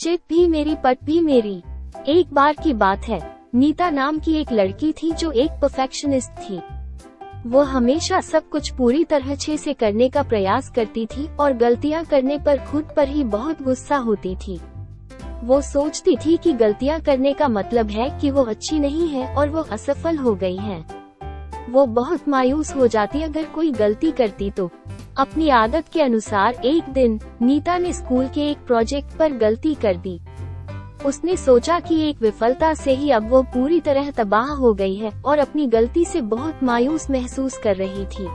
चित भी मेरी, पट भी मेरी। एक बार की बात है। नीता नाम की एक लड़की थी जो एक परफेक्शनिस्ट थी। वो हमेशा सब कुछ पूरी तरह अच्छे से करने का प्रयास करती थी और गलतियाँ करने पर खुद पर ही बहुत गुस्सा होती थी। वो सोचती थी कि गलतियाँ करने का मतलब है कि वो अच्छी नहीं है और वो असफल हो गई है। वो बहुत मायूस हो जाती अगर कोई गलती करती तो। अपनी आदत के अनुसार एक दिन, नीता ने स्कूल के एक प्रोजेक्ट पर गलती कर दी। उसने सोचा कि एक विफलता से ही अब वो पूरी तरह तबाह हो गई है और अपनी गलती से बहुत मायूस महसूस कर रही थी।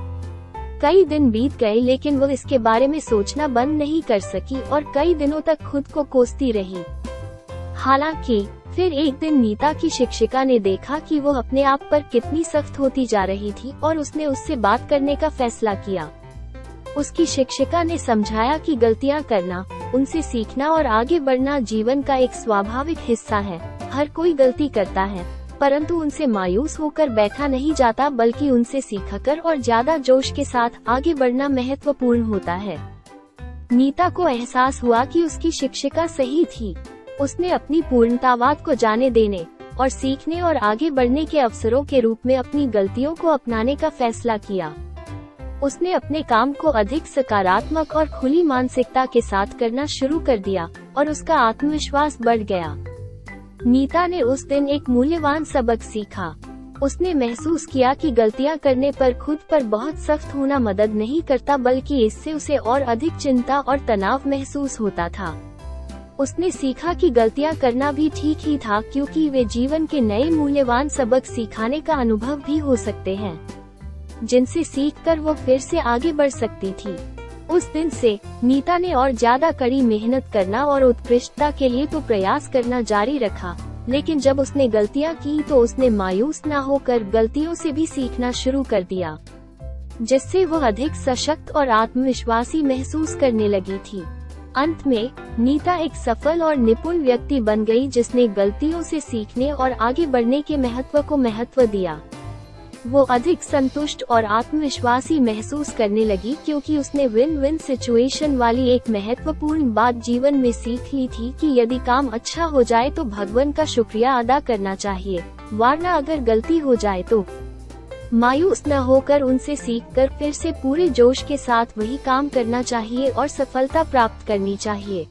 कई दिन बीत गए लेकिन वो इसके बारे में सोचना बंद नहीं कर सकी और कई दिनों तक खुद को कोसती रही। हालाँकि, फिर एक दिन नीता की शिक्षिका ने देखा कि वो अपने आप पर कितनी सख्त होती जा रही थी और उसने उससे बात करने का फैसला किया। उसकी शिक्षिका ने समझाया कि गलतियाँ करना, उनसे सीखना और आगे बढ़ना जीवन का एक स्वाभाविक हिस्सा है, हर कोई गलती करता है, परंतु उनसे मायूस होकर बैठा नहीं जाता बल्कि उनसे सीखकर और ज़्यादा जोश के साथ आगे बढ़ना महत्वपूर्ण होता है। नीता को एहसास हुआ कि उसकी शिक्षिका सही थी। उसने अपनी पूर्णतावाद को जाने देने और सीखने और आगे बढ़ने के अवसरों के रूप में अपनी गलतियों को अपनाने का फैसला किया। उसने अपने काम को अधिक सकारात्मक और खुली मानसिकता के साथ करना शुरू कर दिया, और उसका आत्मविश्वास बढ़ गया। नीता ने उस दिन एक मूल्यवान सबक सीखा। उसने महसूस किया कि गलतियाँ करने पर खुद पर बहुत सख्त होना मदद नहीं करता, बल्कि इससे उसे और अधिक चिंता और तनाव महसूस होता था। उसने सीखा कि गलतियाँ करना भी ठीक ही था, क्योंकि वे जीवन के नए मूल्यवान सबक सिखाने का अनुभव भी हो सकते हैं। जिनसे सीखकर वो फिर से आगे बढ़ सकती थी। उस दिन से, नीता ने और ज़्यादा कड़ी मेहनत करना और उत्कृष्टता के लिए तो प्रयास करना जारी रखा, लेकिन जब उसने गलतियाँ की तो उसने मायूस न होकर गलतियों से भी सीखना शुरू कर दिया, जिससे वह अधिक सशक्त और आत्मविश्वासी महसूस करने लगी थी। अंत में, नीता एक सफल और निपुण व्यक्ति बन गई जिसने गलतियों से सीखने और आगे बढ़ने के महत्व को महत्व दिया। वो अधिक संतुष्ट और आत्मविश्वासी महसूस करने लगी क्योंकि उसने विन विन सिचुएशन वाली एक महत्वपूर्ण बात जीवन में सीख ली थी कि यदि काम अच्छा हो जाए तो भगवान का शुक्रिया अदा करना चाहिए, वरना अगर गलती हो जाए तो। मायूस न होकर उनसे सीखकर फिर से पूरे जोश के साथ वही काम करना चाहिए और सफलता प्राप्त करनी चाहिए।